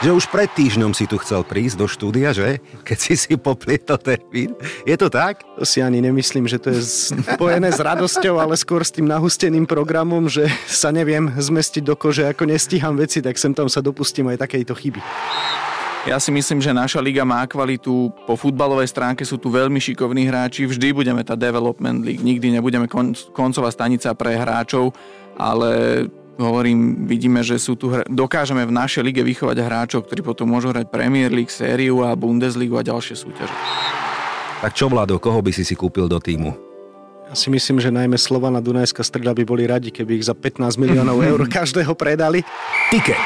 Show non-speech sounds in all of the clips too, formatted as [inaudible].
že už pred týždňom si tu chcel prísť do štúdia, že? Keď si si poplietol termín. Je to tak? To si ani nemyslím, že to je spojené s radosťou, ale skôr s tým nahusteným programom, že sa neviem zmestiť do kože, ako nestíham veci, tak sem tam sa dopustím aj takejto chyby. Ja si myslím, že naša liga má kvalitu. Po futbalovej stránke sú tu veľmi šikovní hráči. Vždy budeme tá development league. Nikdy nebudeme kon- koncová stanica pre hráčov, ale hovorím, vidíme, že sú tu, dokážeme v našej lige vychovať hráčov, ktorí potom môžu hrať Premier League, sériu a Bundesligu a ďalšie súťaže. Tak čo, Vlado, koho by si si kúpil do týmu? Ja si myslím, že najmä Slovana Dunajská streda by boli radi, keby ich za 15 miliónov [laughs] eur každého predali. Tiket.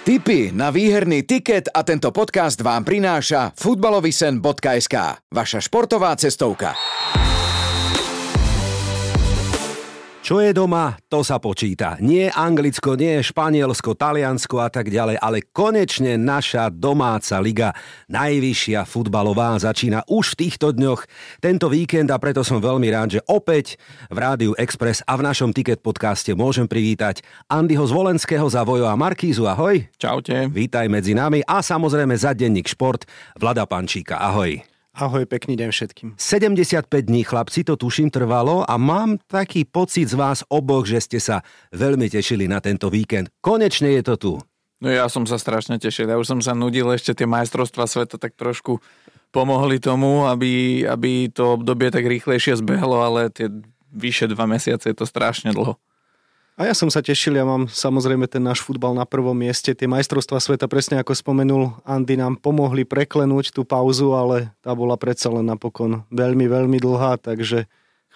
Tipy na výherný tiket a tento podcast vám prináša futbalovisen.sk, vaša športová cestovka. Čo je doma, to sa počíta. Nie Anglicko, nie Španielsko, Taliansko a tak ďalej, ale konečne naša domáca liga, najvyššia futbalová, začína už v týchto dňoch, tento víkend a preto som veľmi rád, že opäť v Rádiu Express a v našom Ticket podcaste môžem privítať Andyho Zvolenského za Vojo a Markízu. Ahoj. Čaute. Vítaj medzi nami a samozrejme za denník Šport Vlada Pančíka. Ahoj. Ahoj, pekný deň všetkým. 75 dní, chlapci, to tuším trvalo a mám taký pocit z vás oboch, že ste sa veľmi tešili na tento víkend. Konečne je to tu. No ja som sa strašne tešil. Ja už som sa nudil ešte tie majstrovstva sveta tak trošku pomohli tomu, aby, aby to obdobie tak rýchlejšie zbehlo, ale tie vyše dva mesiace je to strašne dlho. A ja som sa tešil, ja mám samozrejme ten náš futbal na prvom mieste. Tie majstrovstvá sveta, presne ako spomenul Andy, nám pomohli preklenúť tú pauzu, ale tá bola predsa len napokon veľmi, veľmi dlhá, takže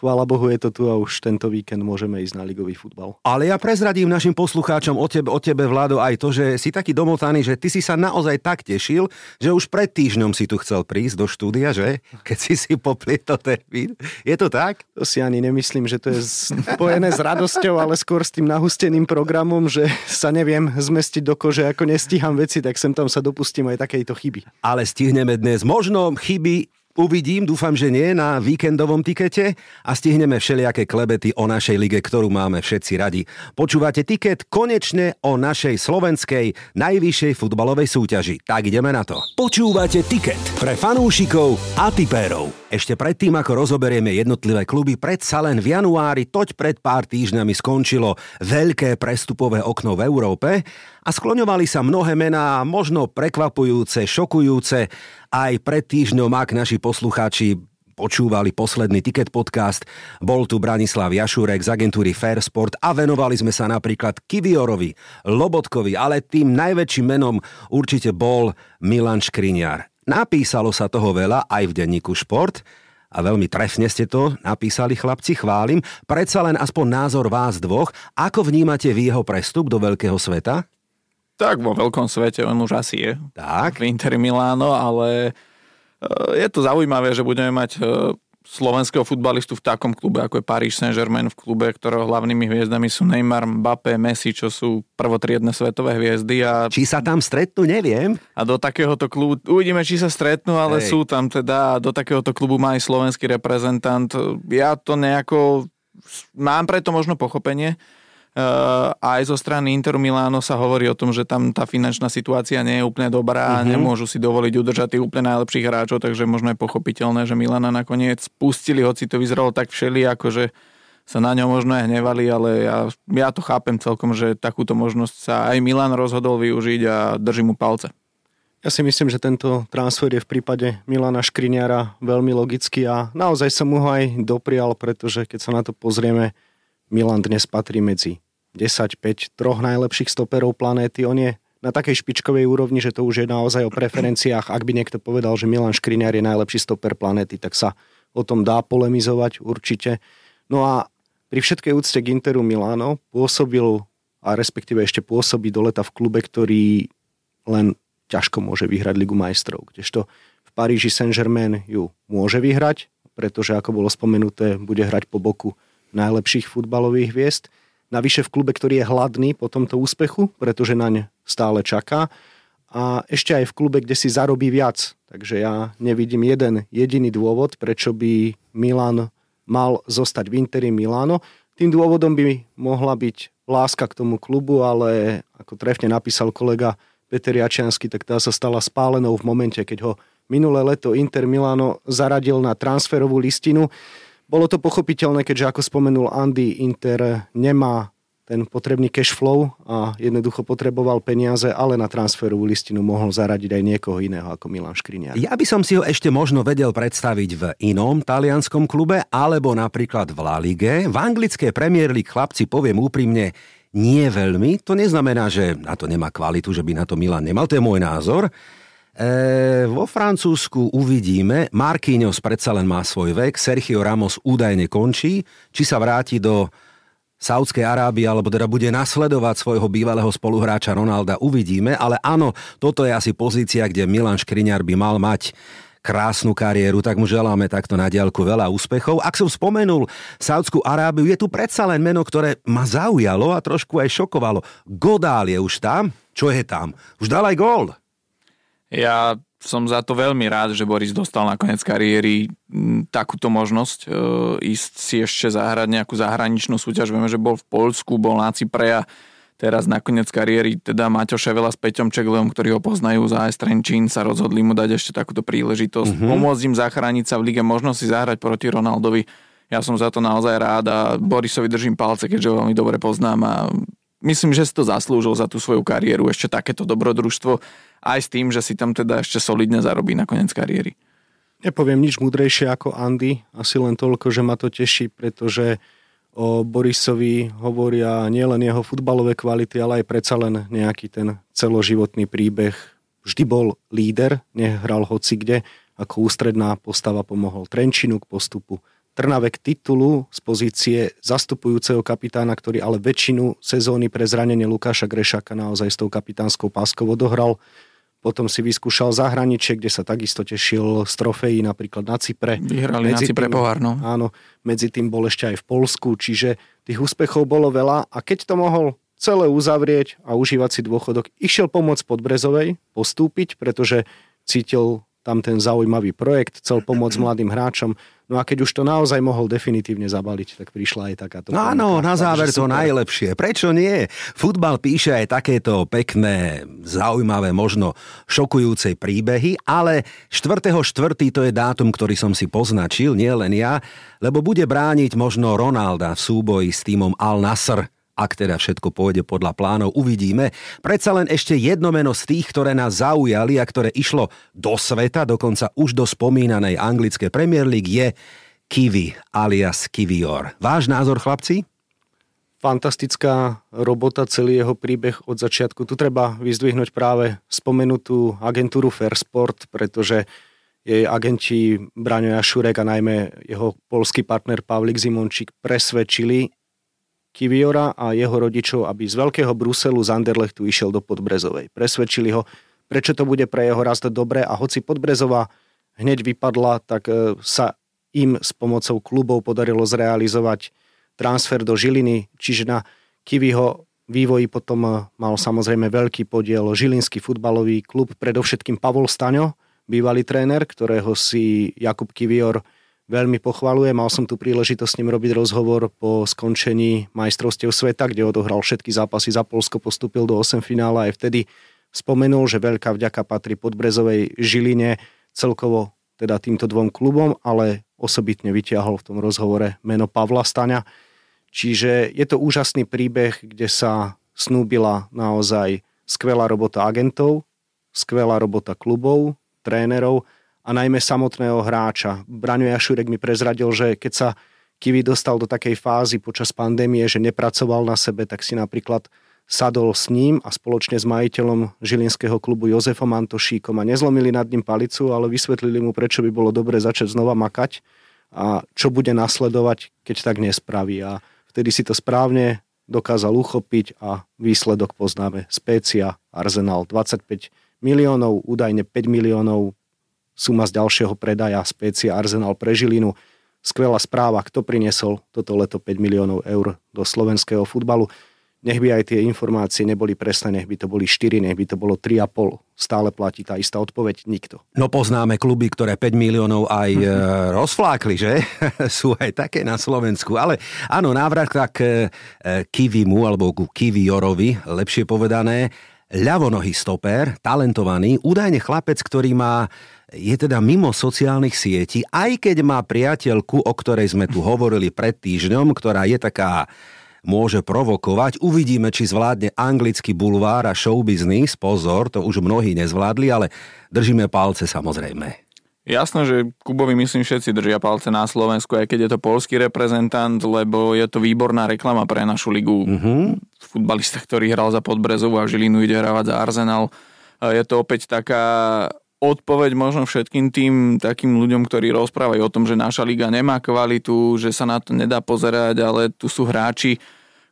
chvála Bohu je to tu a už tento víkend môžeme ísť na ligový futbal. Ale ja prezradím našim poslucháčom o tebe, o tebe Vlado, aj to, že si taký domotaný, že ty si sa naozaj tak tešil, že už pred týždňom si tu chcel prísť do štúdia, že? Keď si si poplietol termín. Je to tak? To si ani nemyslím, že to je spojené s radosťou, ale skôr s tým nahusteným programom, že sa neviem zmestiť do kože, ako nestíham veci, tak sem tam sa dopustím aj takejto chyby. Ale stihneme dnes možno chyby Uvidím, dúfam, že nie, na víkendovom tikete a stihneme všelijaké klebety o našej lige, ktorú máme všetci radi. Počúvate tiket konečne o našej slovenskej najvyššej futbalovej súťaži. Tak ideme na to. Počúvate tiket pre fanúšikov a tipérov. Ešte predtým, ako rozoberieme jednotlivé kluby, predsa len v januári, toť pred pár týždňami skončilo veľké prestupové okno v Európe a skloňovali sa mnohé mená, možno prekvapujúce, šokujúce. Aj pred týždňom, ak naši poslucháči počúvali posledný Ticket podcast. Bol tu Branislav Jašurek z agentúry Fairsport a venovali sme sa napríklad Kiviorovi, Lobotkovi, ale tým najväčším menom určite bol Milan Škriňar. Napísalo sa toho veľa aj v denníku Šport a veľmi trefne ste to napísali chlapci, chválim. Predsa len aspoň názor vás dvoch, ako vnímate vy jeho prestup do veľkého sveta? Tak vo veľkom svete on už asi je. Tak. V Inter Miláno, ale e, je to zaujímavé, že budeme mať e, slovenského futbalistu v takom klube, ako je Paris Saint-Germain, v klube, ktorého hlavnými hviezdami sú Neymar, Mbappé, Messi, čo sú prvotriedne svetové hviezdy. A... Či sa tam stretnú, neviem. A do takéhoto klubu, uvidíme, či sa stretnú, ale Hej. sú tam teda, do takéhoto klubu má aj slovenský reprezentant. Ja to nejako, mám preto možno pochopenie, aj zo strany Interu Miláno sa hovorí o tom, že tam tá finančná situácia nie je úplne dobrá, uh-huh. nemôžu si dovoliť udržať tých úplne najlepších hráčov, takže možno je pochopiteľné, že Milana nakoniec pustili, hoci to vyzeralo tak všeli, ako že sa na ňom možno aj hnevali, ale ja, ja to chápem celkom, že takúto možnosť sa aj Milan rozhodol využiť a drží mu palce. Ja si myslím, že tento transfer je v prípade Milana Škriniara veľmi logický a naozaj som mu ho aj doprial, pretože keď sa na to pozrieme, Milan dnes patrí medzi 10-5 troch najlepších stoperov planéty. On je na takej špičkovej úrovni, že to už je naozaj o preferenciách. Ak by niekto povedal, že Milan Škriňar je najlepší stoper planéty, tak sa o tom dá polemizovať určite. No a pri všetkej úcte k Interu Milano pôsobil a respektíve ešte pôsobí do leta v klube, ktorý len ťažko môže vyhrať Ligu majstrov. Kdežto v Paríži Saint-Germain ju môže vyhrať, pretože ako bolo spomenuté, bude hrať po boku najlepších futbalových hviezd. Navyše v klube, ktorý je hladný po tomto úspechu, pretože naň stále čaká. A ešte aj v klube, kde si zarobí viac. Takže ja nevidím jeden jediný dôvod, prečo by Milan mal zostať v Interi Milano. Tým dôvodom by mohla byť láska k tomu klubu, ale ako trefne napísal kolega Peter Jačiansky, tak tá sa stala spálenou v momente, keď ho minulé leto Inter Milano zaradil na transferovú listinu. Bolo to pochopiteľné, keďže ako spomenul Andy, Inter nemá ten potrebný cash flow a jednoducho potreboval peniaze, ale na transferovú listinu mohol zaradiť aj niekoho iného ako Milan Škriniar. Ja by som si ho ešte možno vedel predstaviť v inom talianskom klube, alebo napríklad v La Lige. V anglické Premier League chlapci, poviem úprimne, nie veľmi. To neznamená, že na to nemá kvalitu, že by na to Milan nemal. To je môj názor. E, vo Francúzsku uvidíme. Marquinhos predsa len má svoj vek. Sergio Ramos údajne končí. Či sa vráti do Saudskej Arábie, alebo teda bude nasledovať svojho bývalého spoluhráča Ronalda, uvidíme, ale áno, toto je asi pozícia, kde Milan Škriňar by mal mať krásnu kariéru, tak mu želáme takto na diálku veľa úspechov. Ak som spomenul Saudskú Arábiu, je tu predsa len meno, ktoré ma zaujalo a trošku aj šokovalo. Godál je už tam? Čo je tam? Už dal aj gól. Ja som za to veľmi rád, že Boris dostal na koniec kariéry takúto možnosť e, ísť si ešte zahrať nejakú zahraničnú súťaž. Vieme, že bol v Polsku, bol na Cypre a teraz na koniec kariéry teda Maťo Ševela s Peťom Čeglom, ktorí ho poznajú za AS Trenčín, sa rozhodli mu dať ešte takúto príležitosť. Mm-hmm. Pomôcť im zachrániť sa v lige, možno si zahrať proti Ronaldovi. Ja som za to naozaj rád a Borisovi držím palce, keďže ho veľmi dobre poznám a myslím, že si to zaslúžil za tú svoju kariéru ešte takéto dobrodružstvo aj s tým, že si tam teda ešte solidne zarobí na koniec kariéry. Nepoviem nič múdrejšie ako Andy, asi len toľko, že ma to teší, pretože o Borisovi hovoria nielen jeho futbalové kvality, ale aj predsa len nejaký ten celoživotný príbeh. Vždy bol líder, nehral hoci kde, ako ústredná postava pomohol Trenčinu k postupu Trnave k titulu z pozície zastupujúceho kapitána, ktorý ale väčšinu sezóny pre zranenie Lukáša Grešaka naozaj s tou kapitánskou páskou odohral. Potom si vyskúšal zahraničie, kde sa takisto tešil z trofejí, napríklad na Cypre. Vyhrali medzi na Cypre pohár, no. Áno, medzi tým bol ešte aj v Polsku, čiže tých úspechov bolo veľa a keď to mohol celé uzavrieť a užívať si dôchodok, išiel pomôcť pod Brezovej, postúpiť, pretože cítil tam ten zaujímavý projekt, chcel pomôcť mladým hráčom. No a keď už to naozaj mohol definitívne zabaliť, tak prišla aj takáto... No áno, na záver to super. najlepšie. Prečo nie? Futbal píše aj takéto pekné, zaujímavé, možno šokujúce príbehy, ale 4.4. to je dátum, ktorý som si poznačil, nie len ja, lebo bude brániť možno Ronalda v súboji s týmom Al Nasr ak teda všetko pôjde podľa plánov, uvidíme. Predsa len ešte jedno meno z tých, ktoré nás zaujali a ktoré išlo do sveta, dokonca už do spomínanej anglické Premier League, je Kiwi alias Kivior. Váš názor, chlapci? Fantastická robota, celý jeho príbeh od začiatku. Tu treba vyzdvihnúť práve spomenutú agentúru Fairsport, pretože jej agenti Braňo Jašurek a najmä jeho polský partner Pavlik Zimončík presvedčili Kiviora a jeho rodičov, aby z Veľkého Bruselu z Anderlechtu išiel do Podbrezovej. Presvedčili ho, prečo to bude pre jeho rast dobré a hoci Podbrezova hneď vypadla, tak e, sa im s pomocou klubov podarilo zrealizovať transfer do Žiliny, čiže na Kiviho vývoji potom e, mal samozrejme veľký podiel Žilinský futbalový klub, predovšetkým Pavol Staňo, bývalý tréner, ktorého si Jakub Kivior veľmi pochvaluje. Mal som tu príležitosť s ním robiť rozhovor po skončení majstrovstiev sveta, kde odohral všetky zápasy za Polsko, postúpil do 8 finále aj vtedy spomenul, že veľká vďaka patrí Podbrezovej Žiline celkovo teda týmto dvom klubom, ale osobitne vyťahol v tom rozhovore meno Pavla Staňa. Čiže je to úžasný príbeh, kde sa snúbila naozaj skvelá robota agentov, skvelá robota klubov, trénerov a najmä samotného hráča. Braňo Jašurek mi prezradil, že keď sa Kivi dostal do takej fázy počas pandémie, že nepracoval na sebe, tak si napríklad sadol s ním a spoločne s majiteľom žilinského klubu Jozefom Antošíkom a nezlomili nad ním palicu, ale vysvetlili mu, prečo by bolo dobre začať znova makať a čo bude nasledovať, keď tak nespraví. A vtedy si to správne dokázal uchopiť a výsledok poznáme. Spécia, Arsenal 25 miliónov, údajne 5 miliónov suma z ďalšieho predaja Spécia Arsenal pre Žilinu. Skvelá správa, kto priniesol toto leto 5 miliónov eur do slovenského futbalu. nech by aj tie informácie neboli presné, nech by to boli 4, nech by to bolo 3,5. Stále platí tá istá odpoveď, nikto. No poznáme kluby, ktoré 5 miliónov aj [laughs] e, rozflákli, že? [laughs] Sú aj také na Slovensku. Ale áno, návrat k e, Kivimu, alebo ku Kiviorovi, lepšie povedané, ľavonohý stoper, talentovaný, údajne chlapec, ktorý má je teda mimo sociálnych sietí, aj keď má priateľku, o ktorej sme tu hovorili pred týždňom, ktorá je taká môže provokovať. Uvidíme, či zvládne anglický bulvár a showbiznis. Pozor, to už mnohí nezvládli, ale držíme palce samozrejme. Jasné, že Kubovi myslím všetci držia palce na Slovensku, aj keď je to polský reprezentant, lebo je to výborná reklama pre našu ligu. Uh-huh. Futbalista, ktorý hral za Podbrezovú a Žilinu ide hravať za Arsenal. Je to opäť taká odpoveď možno všetkým tým takým ľuďom, ktorí rozprávajú o tom, že naša liga nemá kvalitu, že sa na to nedá pozerať, ale tu sú hráči,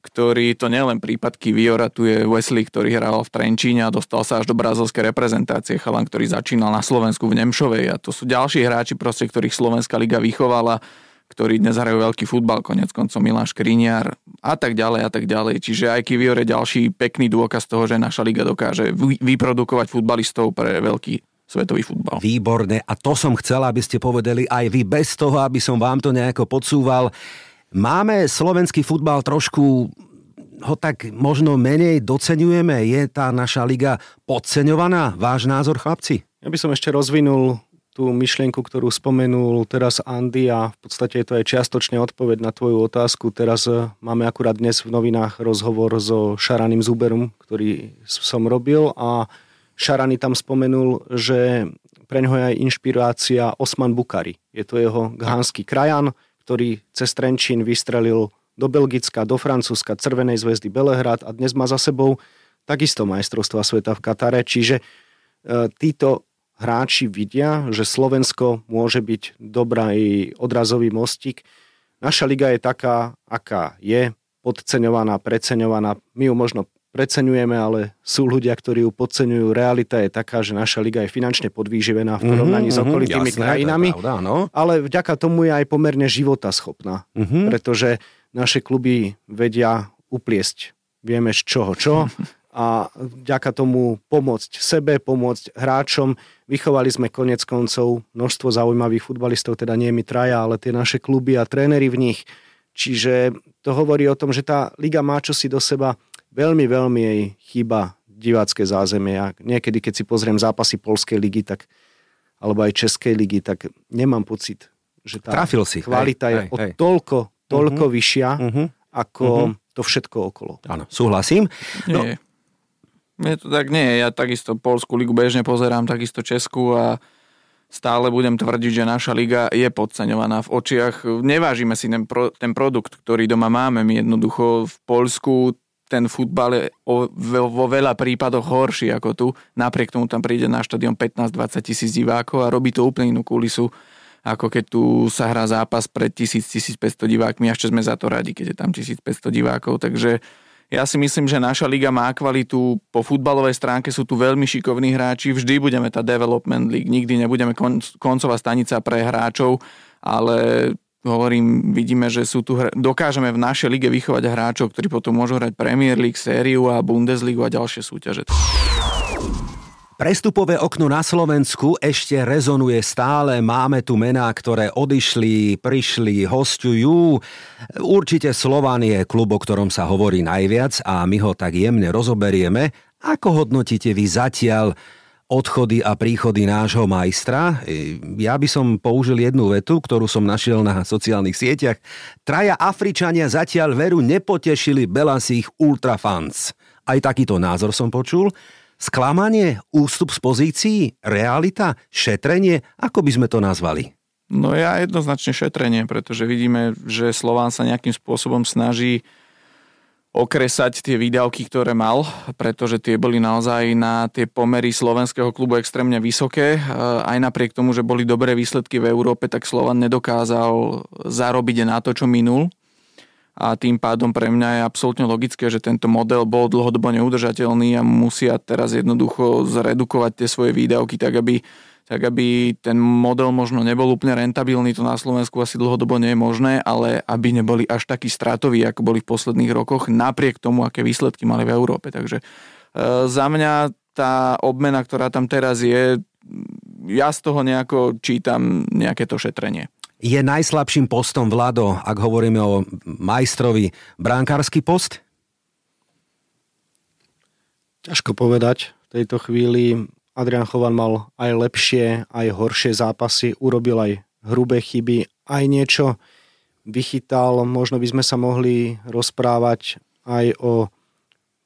ktorý to nielen prípad Kiviora, tu je Wesley, ktorý hral v Trenčíne a dostal sa až do brazilskej reprezentácie, chalan, ktorý začínal na Slovensku v Nemšovej a to sú ďalší hráči, proste, ktorých Slovenská liga vychovala, ktorí dnes hrajú veľký futbal, konec koncov Milan Škriniar a tak ďalej a tak ďalej. Čiže aj Kivior je ďalší pekný dôkaz toho, že naša liga dokáže vyprodukovať futbalistov pre veľký svetový futbal. Výborné a to som chcel, aby ste povedali aj vy bez toho, aby som vám to nejako podsúval. Máme slovenský futbal trošku ho tak možno menej doceňujeme? Je tá naša liga podceňovaná? Váš názor, chlapci? Ja by som ešte rozvinul tú myšlienku, ktorú spomenul teraz Andy a v podstate je to aj čiastočne odpoveď na tvoju otázku. Teraz e, máme akurát dnes v novinách rozhovor so Šaraným Zuberom, ktorý som robil a Šarany tam spomenul, že pre ňoho je aj inšpirácia Osman Bukari. Je to jeho ghánsky krajan, ktorý cez Trenčín vystrelil do Belgicka, do Francúzska, Crvenej zväzdy Belehrad a dnes má za sebou takisto majstrovstva sveta v Katare. Čiže e, títo hráči vidia, že Slovensko môže byť dobrý odrazový mostík. Naša liga je taká, aká je, podceňovaná, preceňovaná. My ju možno preceňujeme, ale sú ľudia, ktorí ju podceňujú. Realita je taká, že naša liga je finančne podvýživená v porovnaní mm-hmm, s mhm, okolitými jasné, krajinami, pravda, no. ale vďaka tomu je aj pomerne života schopná, mm-hmm. pretože naše kluby vedia upliesť vieme z čoho čo [laughs] a vďaka tomu pomôcť sebe, pomôcť hráčom. Vychovali sme konec koncov množstvo zaujímavých futbalistov, teda nie my traja, ale tie naše kluby a tréneri v nich. Čiže to hovorí o tom, že tá liga má čosi do seba veľmi, veľmi jej chýba divácké zázemie. A niekedy, keď si pozriem zápasy Polskej ligy, tak, alebo aj Českej ligy, tak nemám pocit, že tá Trafil si. kvalita hej, je hej, o toľko, toľko uh-huh. vyššia, uh-huh. ako uh-huh. to všetko okolo. Áno, súhlasím. No. Nie. Je to tak nie, ja takisto Polskú ligu bežne pozerám, takisto Česku a stále budem tvrdiť, že naša liga je podceňovaná v očiach. Nevážime si ten, pro, ten produkt, ktorý doma máme. My jednoducho v Polsku ten futbal je vo veľa prípadoch horší ako tu. Napriek tomu tam príde na štadión 15-20 tisíc divákov a robí to úplne inú kulisu, ako keď tu sa hrá zápas pred 1000-1500 divákmi. A ešte sme za to radi, keď je tam 1500 divákov. Takže ja si myslím, že naša liga má kvalitu. Po futbalovej stránke sú tu veľmi šikovní hráči. Vždy budeme tá development league. Nikdy nebudeme koncová stanica pre hráčov, ale hovorím, vidíme, že sú tu, dokážeme v našej lige vychovať hráčov, ktorí potom môžu hrať Premier League, sériu a Bundesligu a ďalšie súťaže. Prestupové okno na Slovensku ešte rezonuje stále. Máme tu mená, ktoré odišli, prišli, hostujú. Určite Slovan je klub, o ktorom sa hovorí najviac a my ho tak jemne rozoberieme. Ako hodnotíte vy zatiaľ odchody a príchody nášho majstra. Ja by som použil jednu vetu, ktorú som našiel na sociálnych sieťach. Traja Afričania zatiaľ veru nepotešili belasých ultrafans. Aj takýto názor som počul. Sklamanie, ústup z pozícií, realita, šetrenie, ako by sme to nazvali? No ja jednoznačne šetrenie, pretože vidíme, že Slován sa nejakým spôsobom snaží okresať tie výdavky, ktoré mal, pretože tie boli naozaj na tie pomery slovenského klubu extrémne vysoké. Aj napriek tomu, že boli dobré výsledky v Európe, tak Slovan nedokázal zarobiť na to, čo minul. A tým pádom pre mňa je absolútne logické, že tento model bol dlhodobo neudržateľný a musia teraz jednoducho zredukovať tie svoje výdavky tak, aby tak aby ten model možno nebol úplne rentabilný, to na Slovensku asi dlhodobo nie je možné, ale aby neboli až takí stratoví, ako boli v posledných rokoch, napriek tomu, aké výsledky mali v Európe. Takže e, za mňa tá obmena, ktorá tam teraz je, ja z toho nejako čítam nejaké to šetrenie. Je najslabším postom Vlado, ak hovoríme o majstrovi, bránkarský post? Ťažko povedať. V tejto chvíli Adrian Chovan mal aj lepšie, aj horšie zápasy, urobil aj hrubé chyby, aj niečo vychytal. Možno by sme sa mohli rozprávať aj o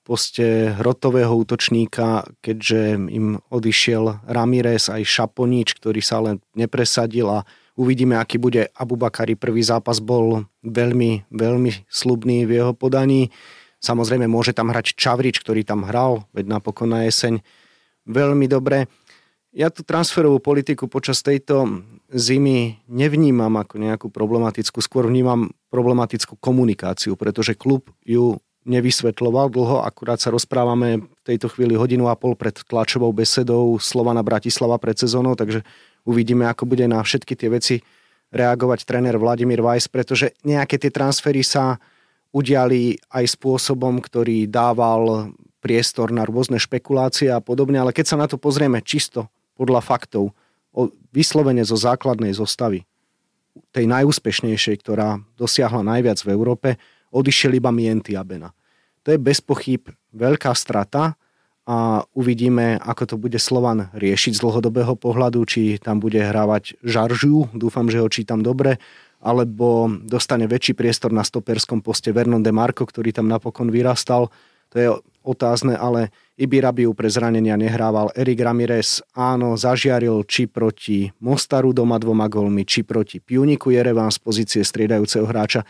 poste hrotového útočníka, keďže im odišiel Ramirez aj Šaponič, ktorý sa len nepresadil a uvidíme, aký bude Abubakari. Prvý zápas bol veľmi, veľmi slubný v jeho podaní. Samozrejme môže tam hrať Čavrič, ktorý tam hral, veď napokon na jeseň veľmi dobre. Ja tú transferovú politiku počas tejto zimy nevnímam ako nejakú problematickú, skôr vnímam problematickú komunikáciu, pretože klub ju nevysvetloval dlho, akurát sa rozprávame v tejto chvíli hodinu a pol pred tlačovou besedou Slovana Bratislava pred sezónou, takže uvidíme, ako bude na všetky tie veci reagovať tréner Vladimír Weiss, pretože nejaké tie transfery sa udiali aj spôsobom, ktorý dával priestor na rôzne špekulácie a podobne, ale keď sa na to pozrieme čisto podľa faktov, o, vyslovene zo základnej zostavy, tej najúspešnejšej, ktorá dosiahla najviac v Európe, odišiel iba Mienty Abena. To je bez pochyb veľká strata a uvidíme, ako to bude Slovan riešiť z dlhodobého pohľadu, či tam bude hrávať Žaržiu, dúfam, že ho čítam dobre, alebo dostane väčší priestor na stoperskom poste Vernon de Marco, ktorý tam napokon vyrastal to je otázne, ale Ibirabiu pre zranenia nehrával. Erik Ramirez áno, zažiaril či proti Mostaru doma dvoma golmi, či proti Piuniku Jerevan z pozície striedajúceho hráča,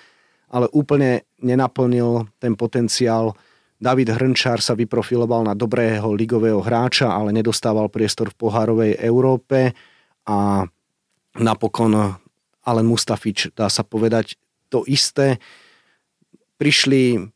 ale úplne nenaplnil ten potenciál. David Hrnčár sa vyprofiloval na dobrého ligového hráča, ale nedostával priestor v pohárovej Európe a napokon Alen Mustafič, dá sa povedať, to isté. Prišli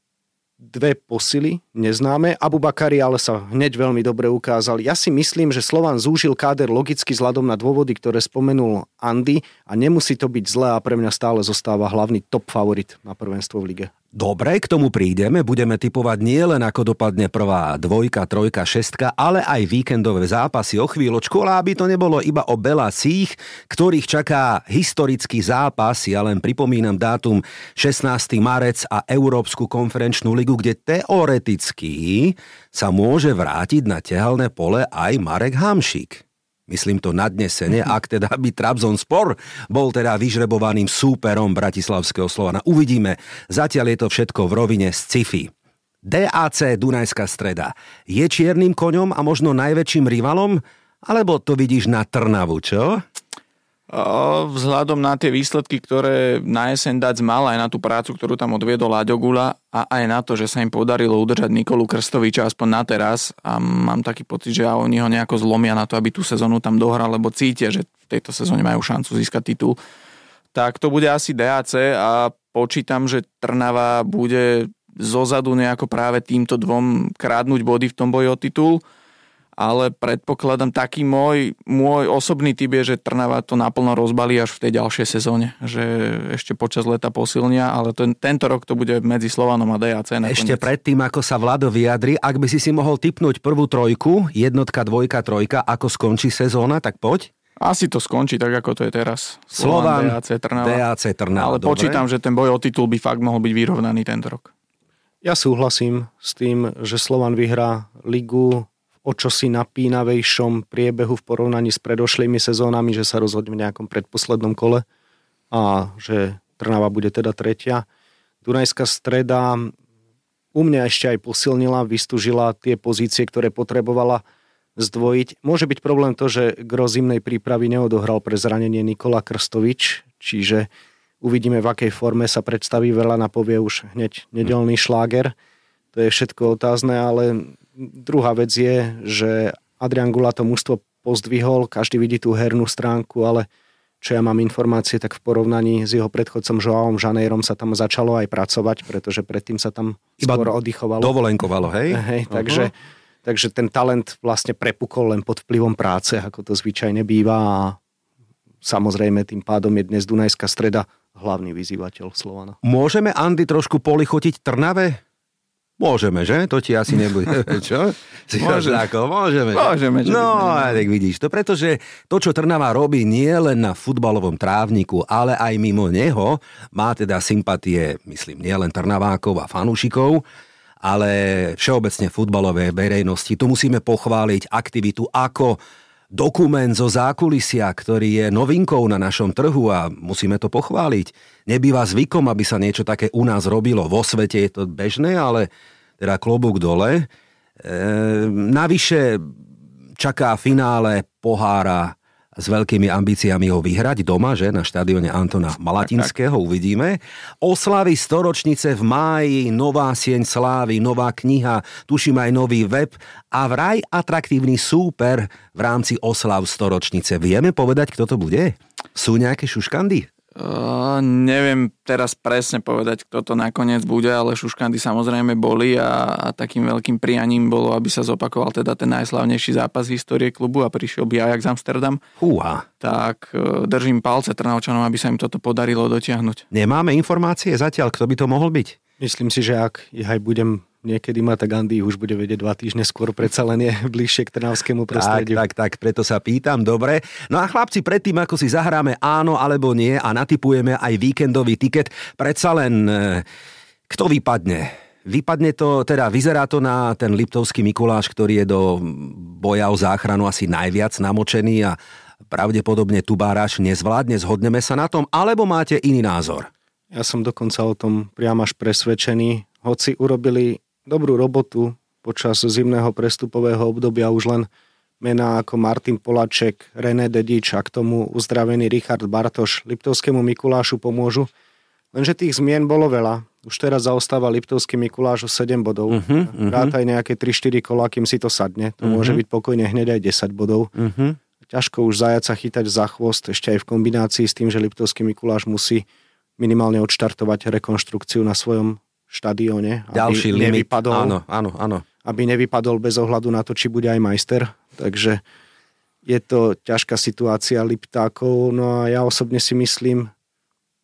dve posily, neznáme. Abu Bakari ale sa hneď veľmi dobre ukázal. Ja si myslím, že Slovan zúžil káder logicky vzhľadom na dôvody, ktoré spomenul Andy a nemusí to byť zlé a pre mňa stále zostáva hlavný top favorit na prvenstvo v lige. Dobre, k tomu prídeme. Budeme typovať nie len ako dopadne prvá dvojka, trojka, šestka, ale aj víkendové zápasy o chvíľočku, ale aby to nebolo iba o Belasích, ktorých čaká historický zápas. Ja len pripomínam dátum 16. marec a Európsku konferenčnú ligu, kde teoreticky sa môže vrátiť na tehalné pole aj Marek Hamšík myslím to nadnesenie, ak teda by Trabzonspor bol teda vyžrebovaným súperom Bratislavského Slovana. Uvidíme. Zatiaľ je to všetko v rovine sci-fi. DAC Dunajská streda je čiernym koňom a možno najväčším rivalom? Alebo to vidíš na Trnavu, čo? Vzhľadom na tie výsledky, ktoré na jeseň dať mal, aj na tú prácu, ktorú tam odviedol Láďo Gula a aj na to, že sa im podarilo udržať Nikolu Krstoviča aspoň na teraz a mám taký pocit, že oni ho nejako zlomia na to, aby tú sezónu tam dohral, lebo cítia, že v tejto sezóne majú šancu získať titul. Tak to bude asi DAC a počítam, že Trnava bude zozadu nejako práve týmto dvom krádnuť body v tom boji o titul ale predpokladám taký môj, môj osobný typ je, že Trnava to naplno rozbalí až v tej ďalšej sezóne, že ešte počas leta posilnia, ale ten, tento rok to bude medzi Slovanom a DAC. Nakoniec. Ešte predtým, ako sa Vlado vyjadri, ak by si si mohol typnúť prvú trojku, jednotka, dvojka, trojka, ako skončí sezóna, tak poď. Asi to skončí tak, ako to je teraz. Slovan, Slovan DAC, Trnava. DAC, Trnava. Ale dobre. počítam, že ten boj o titul by fakt mohol byť vyrovnaný tento rok. Ja súhlasím s tým, že Slovan vyhrá ligu o čosi napínavejšom priebehu v porovnaní s predošlými sezónami, že sa rozhodne v nejakom predposlednom kole a že Trnava bude teda tretia. Dunajská streda u mňa ešte aj posilnila, vystúžila tie pozície, ktoré potrebovala zdvojiť. Môže byť problém to, že gro zimnej prípravy neodohral pre zranenie Nikola Krstovič, čiže uvidíme, v akej forme sa predstaví. Veľa napovie už hneď nedelný šláger. To je všetko otázne, ale Druhá vec je, že Adrian Gula to mužstvo pozdvihol, každý vidí tú hernú stránku, ale čo ja mám informácie, tak v porovnaní s jeho predchodcom Joaom Žanejrom sa tam začalo aj pracovať, pretože predtým sa tam Iba skôr oddychovalo. Dovolenkovalo, hej? [laughs] hej uh-huh. Takže takže ten talent vlastne prepukol len pod vplyvom práce, ako to zvyčajne býva a samozrejme tým pádom je dnes Dunajská streda hlavný vyzývateľ Slovana. Môžeme Andy trošku polichotiť Trnave? Môžeme, že? To ti asi nebude. [laughs] Čo? Môžeme. Ako, môžeme. Môžeme. Že No, a tak vidíš to, pretože to, čo Trnava robí nie len na futbalovom trávniku, ale aj mimo neho, má teda sympatie, myslím, nie len Trnavákov a fanúšikov, ale všeobecne futbalovej verejnosti. Tu musíme pochváliť aktivitu ako dokument zo zákulisia, ktorý je novinkou na našom trhu a musíme to pochváliť. Nebýva zvykom, aby sa niečo také u nás robilo. Vo svete je to bežné, ale teda klobúk dole. E, navyše čaká finále pohára s veľkými ambíciami ho vyhrať doma, že na štadióne Antona Malatinského uvidíme. Oslavy storočnice v máji, nová sieň slávy, nová kniha, tuším aj nový web a vraj atraktívny súper v rámci oslav storočnice. Vieme povedať, kto to bude? Sú nejaké šuškandy? Uh, neviem teraz presne povedať, kto to nakoniec bude, ale šuškandy samozrejme boli a, a takým veľkým prianím bolo, aby sa zopakoval teda ten najslavnejší zápas v histórie klubu a prišiel by Ajax Amsterdam. Húha. Tak uh, držím palce Trnavčanom, aby sa im toto podarilo dotiahnuť. Nemáme informácie zatiaľ, kto by to mohol byť? Myslím si, že ak ich aj budem niekedy má, tak Andy už bude vedieť dva týždne skôr, predsa len je bližšie k trnavskému prostrediu. Tak, tak, tak, preto sa pýtam, dobre. No a chlapci, predtým, ako si zahráme áno alebo nie a natypujeme aj víkendový tiket, predsa len e, kto vypadne? Vypadne to, teda vyzerá to na ten Liptovský Mikuláš, ktorý je do boja o záchranu asi najviac namočený a pravdepodobne Tubáraš nezvládne, zhodneme sa na tom, alebo máte iný názor? Ja som dokonca o tom priam až presvedčený, hoci urobili dobrú robotu počas zimného prestupového obdobia už len mená ako Martin Polaček, René Dedič a k tomu uzdravený Richard Bartoš Liptovskému Mikulášu pomôžu. Lenže tých zmien bolo veľa. Už teraz zaostáva Liptovský Mikuláš o 7 bodov. Uh-huh, uh-huh. Rátaj nejaké 3-4 kola, kým si to sadne. To uh-huh. môže byť pokojne hneď aj 10 bodov. Uh-huh. Ťažko už zajaca chytať za chvost, ešte aj v kombinácii s tým, že Liptovský Mikuláš musí minimálne odštartovať rekonštrukciu na svojom štadióne. Ďalší aby limit. Nevypadol, áno, áno, áno. Aby nevypadol bez ohľadu na to, či bude aj majster. Takže je to ťažká situácia Liptákov. No a ja osobne si myslím,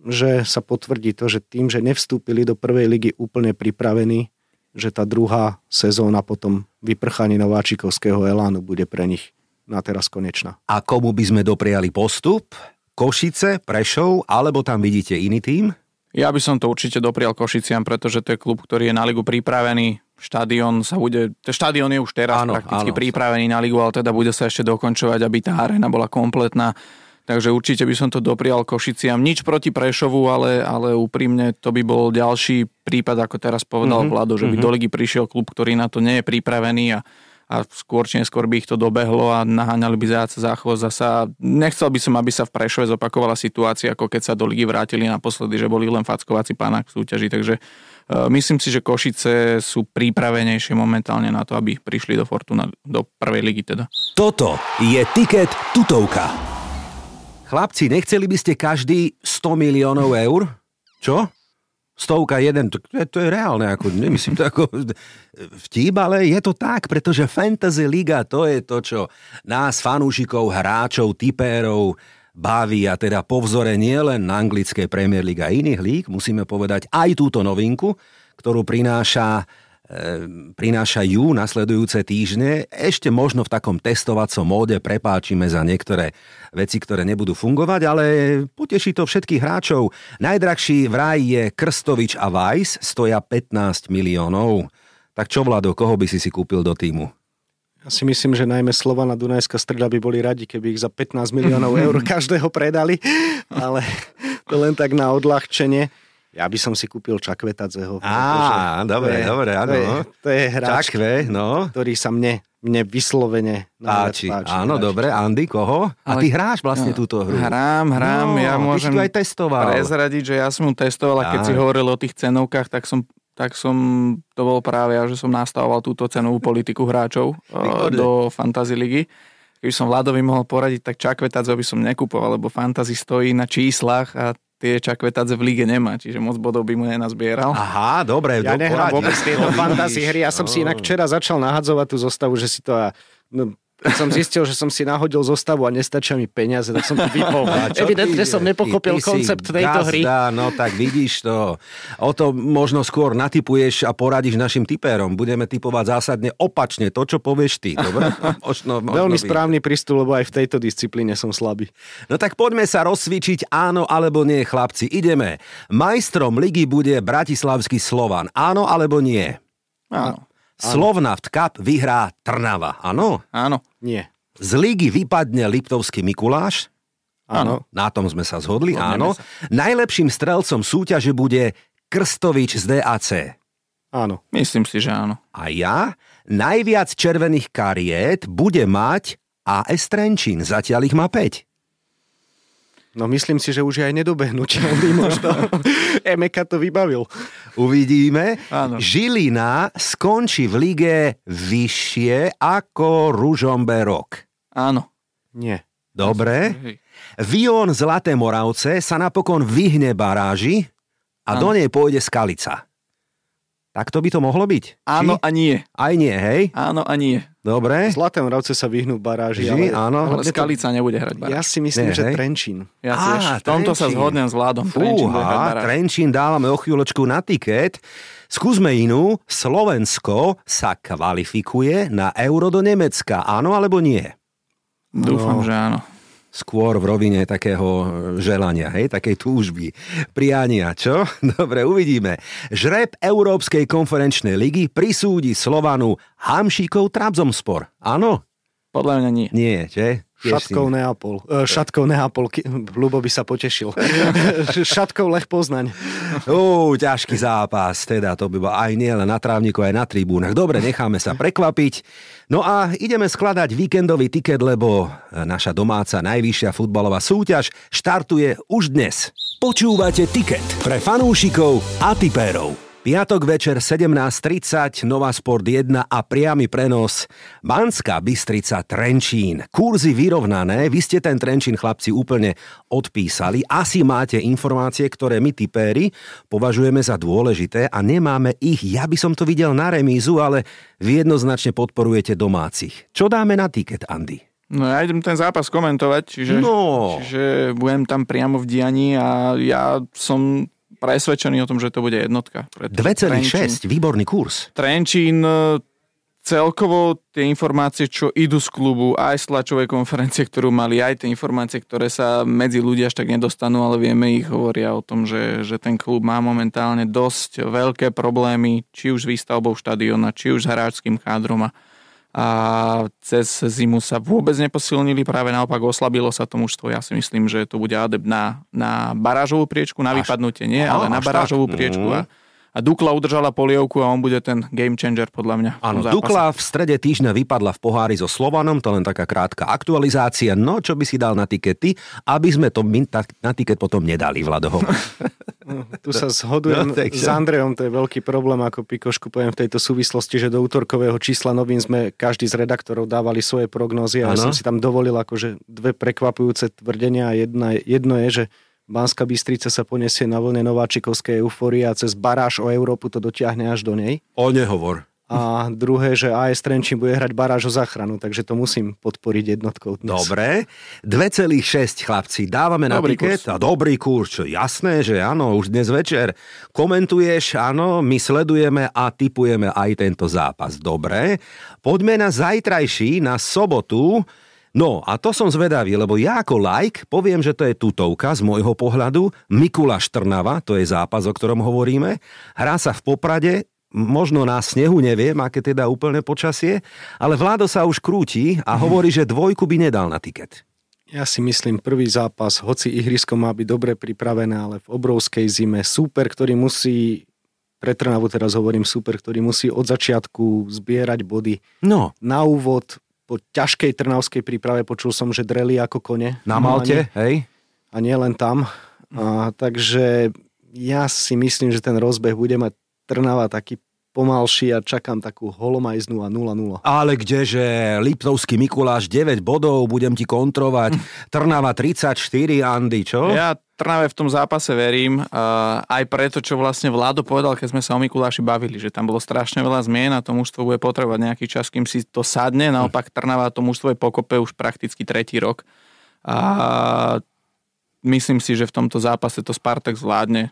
že sa potvrdí to, že tým, že nevstúpili do prvej ligy úplne pripravení, že tá druhá sezóna potom vyprchaní nováčikovského elánu bude pre nich na teraz konečná. A komu by sme dopriali postup? Košice, Prešov, alebo tam vidíte iný tým? Ja by som to určite doprial Košiciam, pretože to je klub, ktorý je na ligu pripravený. Štadión sa bude, štadión je už teraz áno, prakticky áno. pripravený na ligu, ale teda bude sa ešte dokončovať, aby tá arena bola kompletná. Takže určite by som to doprial Košiciam. Nič proti Prešovu, ale, ale úprimne to by bol ďalší prípad, ako teraz povedal mm-hmm. Vlado, že by mm-hmm. do ligy prišiel klub, ktorý na to nie je pripravený a a skôr či neskôr by ich to dobehlo a naháňali by záca za chvost zasa. Nechcel by som, aby sa v Prešove zopakovala situácia, ako keď sa do ligy vrátili naposledy, že boli len fackovací pánach v súťaži, takže uh, myslím si, že Košice sú pripravenejšie momentálne na to, aby prišli do Fortuna, do prvej ligy teda. Toto je tiket tutovka. Chlapci, nechceli by ste každý 100 miliónov eur? Čo? Stovka jeden, to, to je reálne, ako, nemyslím to ako vtip, ale je to tak, pretože Fantasy Liga to je to, čo nás, fanúšikov, hráčov, typérov, baví a teda po vzore nielen na anglické Premier League a iných líg, musíme povedať aj túto novinku, ktorú prináša prinášajú nasledujúce týždne. Ešte možno v takom testovacom móde prepáčime za niektoré veci, ktoré nebudú fungovať, ale poteší to všetkých hráčov. Najdrahší vraj je Krstovič a Weiss, stoja 15 miliónov. Tak čo, Vlado, koho by si si kúpil do týmu? Ja si myslím, že najmä Slovana Dunajská streda by boli radi, keby ich za 15 miliónov eur [laughs] každého predali, ale to len tak na odľahčenie. Ja by som si kúpil Čakvetadzeho. Á, dobre, dobre, áno. To je, to je hráč, Čakve, no. ktorý sa mne, mne vyslovene páči. páči áno, hráč. dobre. Andy, koho? A ty hráš vlastne no, túto hru. Hrám, hrám. No, ja môžem ty si aj testoval. prezradiť, že ja som ju testoval a keď si hovoril o tých cenovkách, tak som tak som, to bol práve ja, že som nastavoval túto cenovú politiku hráčov Východne. do Fantasy ligy. Keby som Vladovi mohol poradiť, tak Čakvetadze by som nekupoval, lebo Fantasy stojí na číslach a tie Čakvetadze v lige nemá, čiže moc bodov by mu nenazbieral. Aha, dobre. Ja do- nehrám vôbec tieto No, fantasy hry. Ja som si no. inak včera začal nahadzovať tú zostavu, že si to... ja- No, keď som zistil, že som si nahodil zostavu a nestačia mi peniaze, tak som to vypol. [laughs] Evidentne som nepokopil ty- ty koncept tejto hry. gazda, No tak vidíš to. O to možno skôr natypuješ a poradíš našim typérom. Budeme typovať zásadne opačne to, čo povieš ty. Dobre? [laughs] Možno, možno Veľmi by- správny prístup, lebo aj v tejto disciplíne som slabý. No tak poďme sa rozcvičiť áno alebo nie, chlapci. Ideme. Majstrom ligy bude Bratislavský Slovan. Áno alebo nie? Áno. Slovnaft Cup vyhrá Trnava. Áno? Áno. Nie. Z ligy vypadne Liptovský Mikuláš. Áno. Na tom sme sa zhodli, Zhodneme áno. sa. Najlepším strelcom súťaže bude Krstovič z DAC. Áno. Myslím si, že áno. A ja najviac červených kariét bude mať AS Trenčín. Zatiaľ ich má 5. No myslím si, že už je aj nedobehnutelný [laughs] možno. [laughs] Emeka to vybavil. Uvidíme. Áno. Žilina skončí v lige vyššie ako Ružomberok. Áno. Nie. Dobre. Vion Zlaté Moravce sa napokon vyhne baráži a do Áno. nej pôjde Skalica. Tak to by to mohlo byť? Áno Či? a nie. Aj nie, hej? Áno a nie. Dobre. Zlaté Mravce sa vyhnú baráži. Ži, ale, áno. Ale Skalica nebude hrať Ja baráž. si myslím, Nie, že hej. Trenčín. Ja Á, tiež. v tomto sa Trenčín. zhodnem s hrať Fúha. Trenčín dávame o chvíľočku na tiket. Skúsme inú. Slovensko sa kvalifikuje na euro do Nemecka. Áno alebo nie? Dúfam, že áno. Skôr v rovine takého želania, hej, takej túžby, priania, čo? [laughs] Dobre, uvidíme. Žreb Európskej konferenčnej ligy prisúdi Slovanu Hamšíkov Trabzonspor. Áno? Podľa mňa nie. Nie, že? Šatkov Neapol. E, šatkov Neapol. [laughs] Ľubo by sa potešil. [laughs] šatkov Lech Poznaň. Ó, ťažký zápas, teda to by bol aj nie len na trávniku, aj na tribúnach. Dobre, necháme sa prekvapiť. No a ideme skladať víkendový tiket, lebo naša domáca najvyššia futbalová súťaž štartuje už dnes. Počúvate tiket pre fanúšikov a tipérov. Piatok večer 17.30, Nova Sport 1 a priamy prenos Banská Bystrica Trenčín. Kurzy vyrovnané, vy ste ten Trenčín chlapci úplne odpísali. Asi máte informácie, ktoré my typéri považujeme za dôležité a nemáme ich. Ja by som to videl na remízu, ale vy jednoznačne podporujete domácich. Čo dáme na tiket, Andy? No ja idem ten zápas komentovať, čiže, No. čiže budem tam priamo v dianí a ja som presvedčený o tom, že to bude jednotka. pretože 2,6, výborný kurz. Trenčín e, celkovo tie informácie, čo idú z klubu, aj z tlačovej konferencie, ktorú mali, aj tie informácie, ktoré sa medzi ľudia až tak nedostanú, ale vieme ich, hovoria o tom, že, že ten klub má momentálne dosť veľké problémy, či už s výstavbou štadiona, či už s hráčským kádrom a, a cez zimu sa vôbec neposilnili, práve naopak oslabilo sa to mužstvo. Ja si myslím, že to bude adept na, na barážovú priečku, na Až- vypadnutie nie, Aha, ale na až tak. barážovú priečku Mhm. a a Dukla udržala polievku a on bude ten game changer podľa mňa. Áno. Dukla v strede týždňa vypadla v pohári so Slovanom, to len taká krátka aktualizácia. No, čo by si dal na tikety, aby sme to my tak na tiket potom nedali, Vladoho. [laughs] Tu sa zhodujem No, takže. s Andrejom, to je veľký problém, ako Pikošku poviem v tejto súvislosti, že do útorkového čísla novín sme každý z redaktorov dávali svoje prognózy a ja som si tam dovolil akože dve prekvapujúce tvrdenia a jedna, jedno je, že Banská Bystrica sa poniesie na vlne nováčikovskej eufórie a cez baráž o Európu to dotiahne až do nej. O nehovor. A druhé, že AS Trenčín bude hrať baráž o záchranu, takže to musím podporiť jednotkou dnes. Dobre, 2,6 chlapci, dávame na Dobrý tiket. kurz. A dobrý kurz, čo jasné, že áno, už dnes večer komentuješ, áno, my sledujeme a typujeme aj tento zápas. Dobre, poďme na zajtrajší, na sobotu. No a to som zvedavý, lebo ja ako like poviem, že to je tutovka z môjho pohľadu. Mikuláš Trnava, to je zápas, o ktorom hovoríme. Hrá sa v Poprade, možno na snehu, neviem, aké teda úplne počasie, ale Vládo sa už krúti a hovorí, že dvojku by nedal na tiket. Ja si myslím, prvý zápas, hoci ihrisko má byť dobre pripravené, ale v obrovskej zime, súper, ktorý musí, pre Trnavu teraz hovorím, súper, ktorý musí od začiatku zbierať body. No, Na úvod, po ťažkej trnavskej príprave počul som, že dreli ako kone. na No, Malte, hej? A nie len tam. A, takže ja si myslím, že ten rozbeh bude mať Trnava taký pomalší a čakám takú holomajznú a 0-0. Ale kdeže, Liptovský Mikuláš 9 bodov, budem ti kontrovať. [laughs] Trnava 34, Andy, čo? Ja Trnave v tom zápase verím, aj preto, čo vlastne Vlado povedal, keď sme sa o Mikuláši bavili, že tam bolo strašne veľa zmien a to mužstvo bude potrebovať nejaký čas, kým si to sadne. Naopak Trnava to mužstvo je pokope už prakticky tretí rok. A myslím si, že v tomto zápase to Spartak zvládne.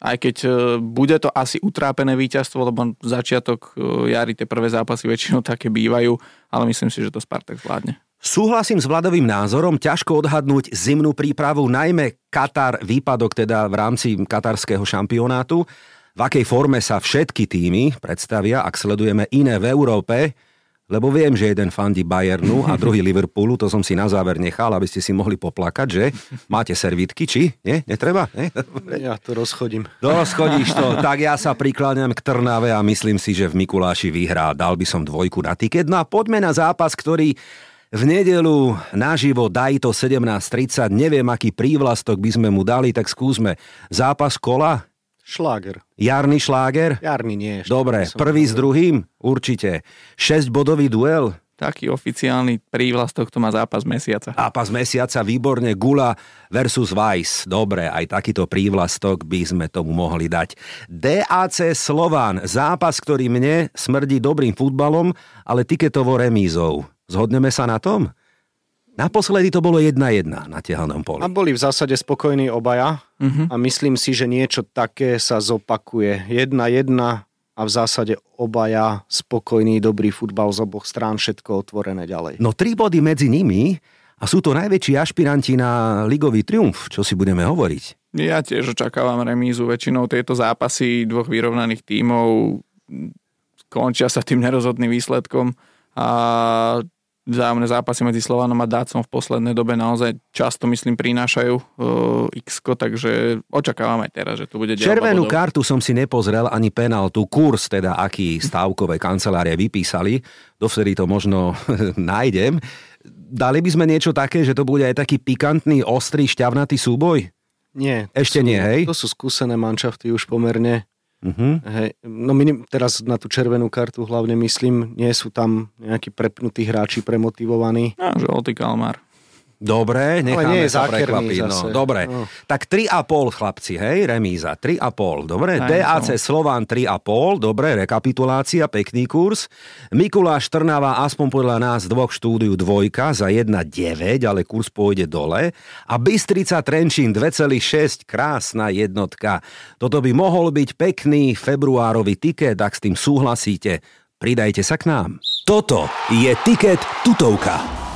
Aj keď e, bude to asi utrápené víťazstvo, lebo začiatok e, jary tie prvé zápasy väčšinou také bývajú, ale myslím si, že to Spartak zvládne. Súhlasím s Vladovým názorom, ťažko odhadnúť zimnú prípravu, najmä Katar, výpadok teda v rámci katarského šampionátu. V akej forme sa všetky týmy predstavia, ak sledujeme iné v Európe, lebo viem, že jeden fandí Bayernu a [laughs] druhý Liverpoolu, to som si na záver nechal, aby ste si mohli poplakať, že máte servítky, či? Nie? Netreba? Nie? [laughs] Ja to rozchodím. [laughs] Rozchodíš to. Tak ja sa prikláňam k Trnave a myslím si, že v Mikuláši vyhrá. Dal by som dvojku na tiket. No a poďme na zápas, ktorý v nedelu naživo daj to 17.30, neviem aký prívlastok by sme mu dali, tak skúsme. Zápas kola? Šláger. Jarný šláger? Jarný nie. Dobre, prvý s druhým? Určite. 6-bodový duel? Taký oficiálny prívlastok to má zápas mesiaca. Zápas mesiaca, výborne, Gula versus Weiss. Dobre, aj takýto prívlastok by sme tomu mohli dať. DAC Slován, zápas, ktorý mne smrdí dobrým futbalom, ale tiketovo remízou. Zhodneme sa na tom? Naposledy to bolo 1-1 na tehanom poli. A boli v zásade spokojní obaja uh-huh. a myslím si, že niečo také sa zopakuje. 1-1 a v zásade obaja spokojný, dobrý futbal z oboch strán, všetko otvorené ďalej. No tri body medzi nimi a sú to najväčší ašpiranti na ligový triumf, čo si budeme hovoriť. Ja tiež očakávam remízu. Väčšinou tieto zápasy dvoch vyrovnaných tímov končia sa tým nerozhodným výsledkom a vzájomné zápasy medzi Slovanom a Dácom v poslednej dobe naozaj často, myslím, prinášajú uh, x takže očakávam aj teraz, že tu bude Červenú bodov. kartu som si nepozrel ani penaltu, kurz teda, aký stávkové kancelárie vypísali, dovtedy to možno [laughs] nájdem. Dali by sme niečo také, že to bude aj taký pikantný, ostrý, šťavnatý súboj? Nie. Ešte sú, nie, hej? To sú skúsené manšafty už pomerne. Uh-huh. Hej, no minim, teraz na tú červenú kartu hlavne myslím, nie sú tam nejakí prepnutí hráči premotivovaní. A, že Oty Kalmar. Dobre, necháme nie je sa prekvapiť. No, dobre, no. tak 3,5 chlapci, hej, remíza, 3,5, dobre, Aj, DAC no. Slován 3,5, dobre, rekapitulácia, pekný kurz. Mikuláš Trnava, aspoň podľa nás dvoch štúdiu dvojka za 1,9, ale kurz pôjde dole. A Bystrica Trenčín 2,6, krásna jednotka. Toto by mohol byť pekný februárový tiket, ak s tým súhlasíte, pridajte sa k nám. Toto je tiket tutovka.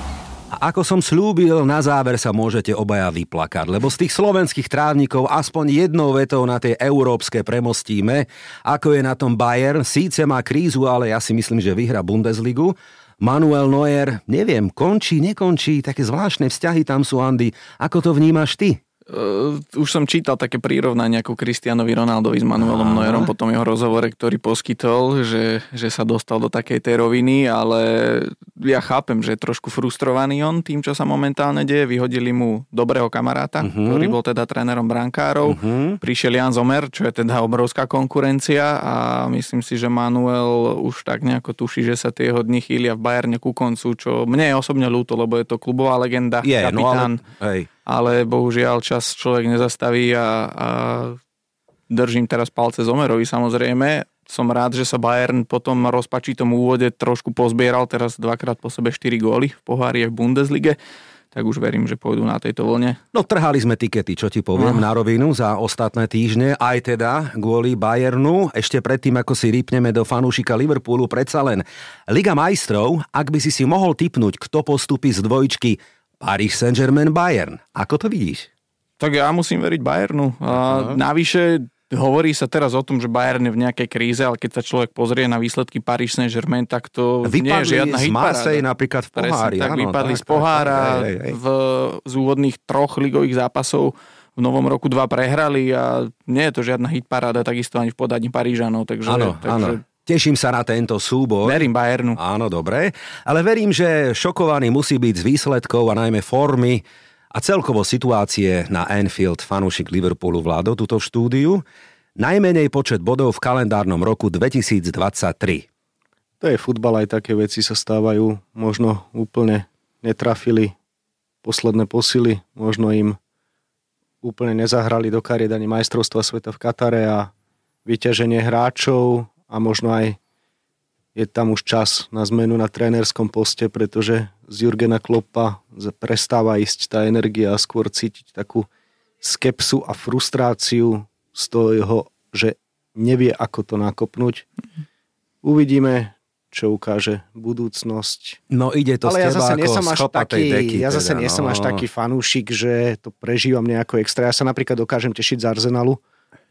A ako som slúbil, na záver sa môžete obaja vyplakať, lebo z tých slovenských trávnikov aspoň jednou vetou na tie európske premostíme, ako je na tom Bayern, síce má krízu, ale ja si myslím, že vyhra Bundesligu. Manuel Neuer, neviem, končí, nekončí, také zvláštne vzťahy tam sú, Andy. Ako to vnímaš ty? Uh, už som čítal také prírovnanie ako Kristianovi Ronaldovi s Manuelom Aha. Neuerom po tom jeho rozhovore, ktorý poskytol, že, že sa dostal do takej tej roviny, ale ja chápem, že je trošku frustrovaný on tým, čo sa momentálne deje. Vyhodili mu dobrého kamaráta, uh-huh. ktorý bol teda trénerom brankárov. Uh-huh. Prišiel Jan Zomer, čo je teda obrovská konkurencia a myslím si, že Manuel už tak nejako tuší, že sa tie jeho dni chýlia v Bajerne ku koncu, čo mne je osobne ľúto, lebo je to klubová legenda, je, kapitán. No ale, hej ale bohužiaľ čas človek nezastaví a, a držím teraz palce Zomerovi samozrejme. Som rád, že sa Bayern po tom rozpačitom úvode trošku pozbieral, teraz dvakrát po sebe 4 góly v pohári v Bundeslige tak už verím, že pôjdu na tejto vlne. No trhali sme tikety, čo ti poviem, no. na rovinu za ostatné týždne, aj teda kvôli Bayernu. Ešte predtým, ako si rýpneme do fanúšika Liverpoolu, predsa len Liga majstrov, ak by si si mohol typnúť, kto postupí z dvojčky Paris Saint-Germain Bayern. Ako to vidíš? Tak ja musím veriť Bayernu. A navyše hovorí sa teraz o tom, že Bayern je v nejakej kríze, ale keď sa človek pozrie na výsledky Paris Saint-Germain, tak to vypadli nie je žiadna z Marseille napríklad v pohári. tak áno, vypadli tak, z pohára, tak, tak, v, z úvodných troch ligových zápasov v novom roku dva prehrali a nie je to žiadna hitparáda, takisto ani v podaní Parížanov. Takže, áno, takže áno. Teším sa na tento súbor. Verím Bayernu. Áno, dobre. Ale verím, že šokovaný musí byť z výsledkov a najmä formy a celkovo situácie na Anfield fanúšik Liverpoolu vládol túto štúdiu. Najmenej počet bodov v kalendárnom roku 2023. To je futbal, aj také veci sa stávajú. Možno úplne netrafili posledné posily, možno im úplne nezahrali do kariet ani majstrovstva sveta v Katare a vyťaženie hráčov a možno aj je tam už čas na zmenu na trénerskom poste, pretože z Jurgena Kloppa prestáva ísť tá energia a skôr cítiť takú skepsu a frustráciu z toho, že nevie, ako to nakopnúť. Uvidíme, čo ukáže budúcnosť. No ide to Ale z ja zase nie som až taký, deky, ja zase teda, nie som no. až taký fanúšik, že to prežívam nejako extra. Ja sa napríklad dokážem tešiť z Arsenalu,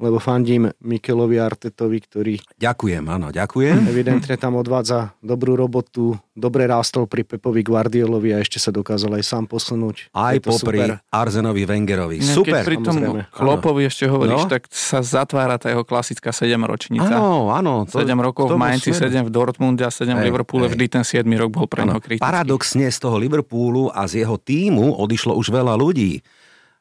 lebo fandím Mikelovi Artetovi, ktorý Ďakujem, áno, ďakujem. evidentne tam odvádza dobrú robotu, dobre rástol pri Pepovi Guardiolovi a ešte sa dokázal aj sám posunúť. Aj to popri super. Arzenovi Wengerovi. Inak Super. Keď pri tom samozrejme. Klopovi ešte hovoríš, No. tak sa zatvára tá jeho klasická 7 ročnica. Áno, áno. 7 rokov v Mainci, smerom. 7 v Dortmunde a 7 v Liverpoole. Vždy ten 7 rok bol pre neho Áno, kritický. Paradoxne z toho Liverpoolu a z jeho týmu odišlo už veľa ľudí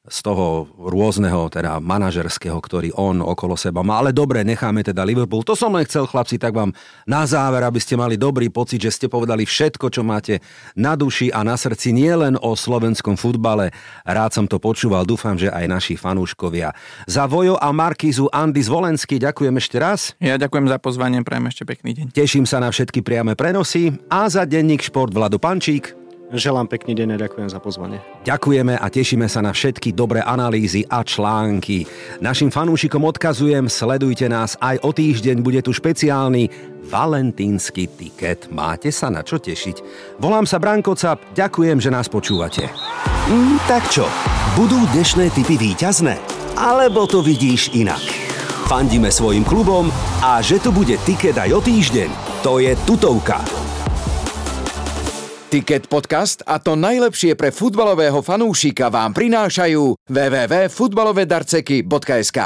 z toho rôzneho, teda manažerského, ktorý on okolo seba má. Ale dobre, necháme teda Liverpool. To som len chcel, chlapci, tak vám na záver, aby ste mali dobrý pocit, že ste povedali všetko, čo máte na duši a na srdci, nie len o slovenskom futbale. Rád som to počúval, dúfam, že aj naši fanúškovia. Za Vojo a Markízu Andy Zvolenský ďakujem ešte raz. Ja ďakujem za pozvanie, prajem ešte pekný deň. Teším sa na všetky priame prenosy a za denník Šport Vlado Pančík. Želám pekný deň a ďakujem za pozvanie. Ďakujeme a tešíme sa na všetky dobré analýzy a články. Našim fanúšikom odkazujem, sledujte nás aj o týždeň, bude tu špeciálny valentínsky tiket. Máte sa na čo tešiť. Volám sa Branko Cap, ďakujem, že nás počúvate. Mm, tak čo, budú dnešné typy víťazné? Alebo to vidíš inak? Fandíme svojim klubom a že tu bude tiket aj o týždeň, to je tutovka. Ticket podcast a to najlepšie pre futbalového fanúšika vám prinášajú www.futbalovedarceky.sk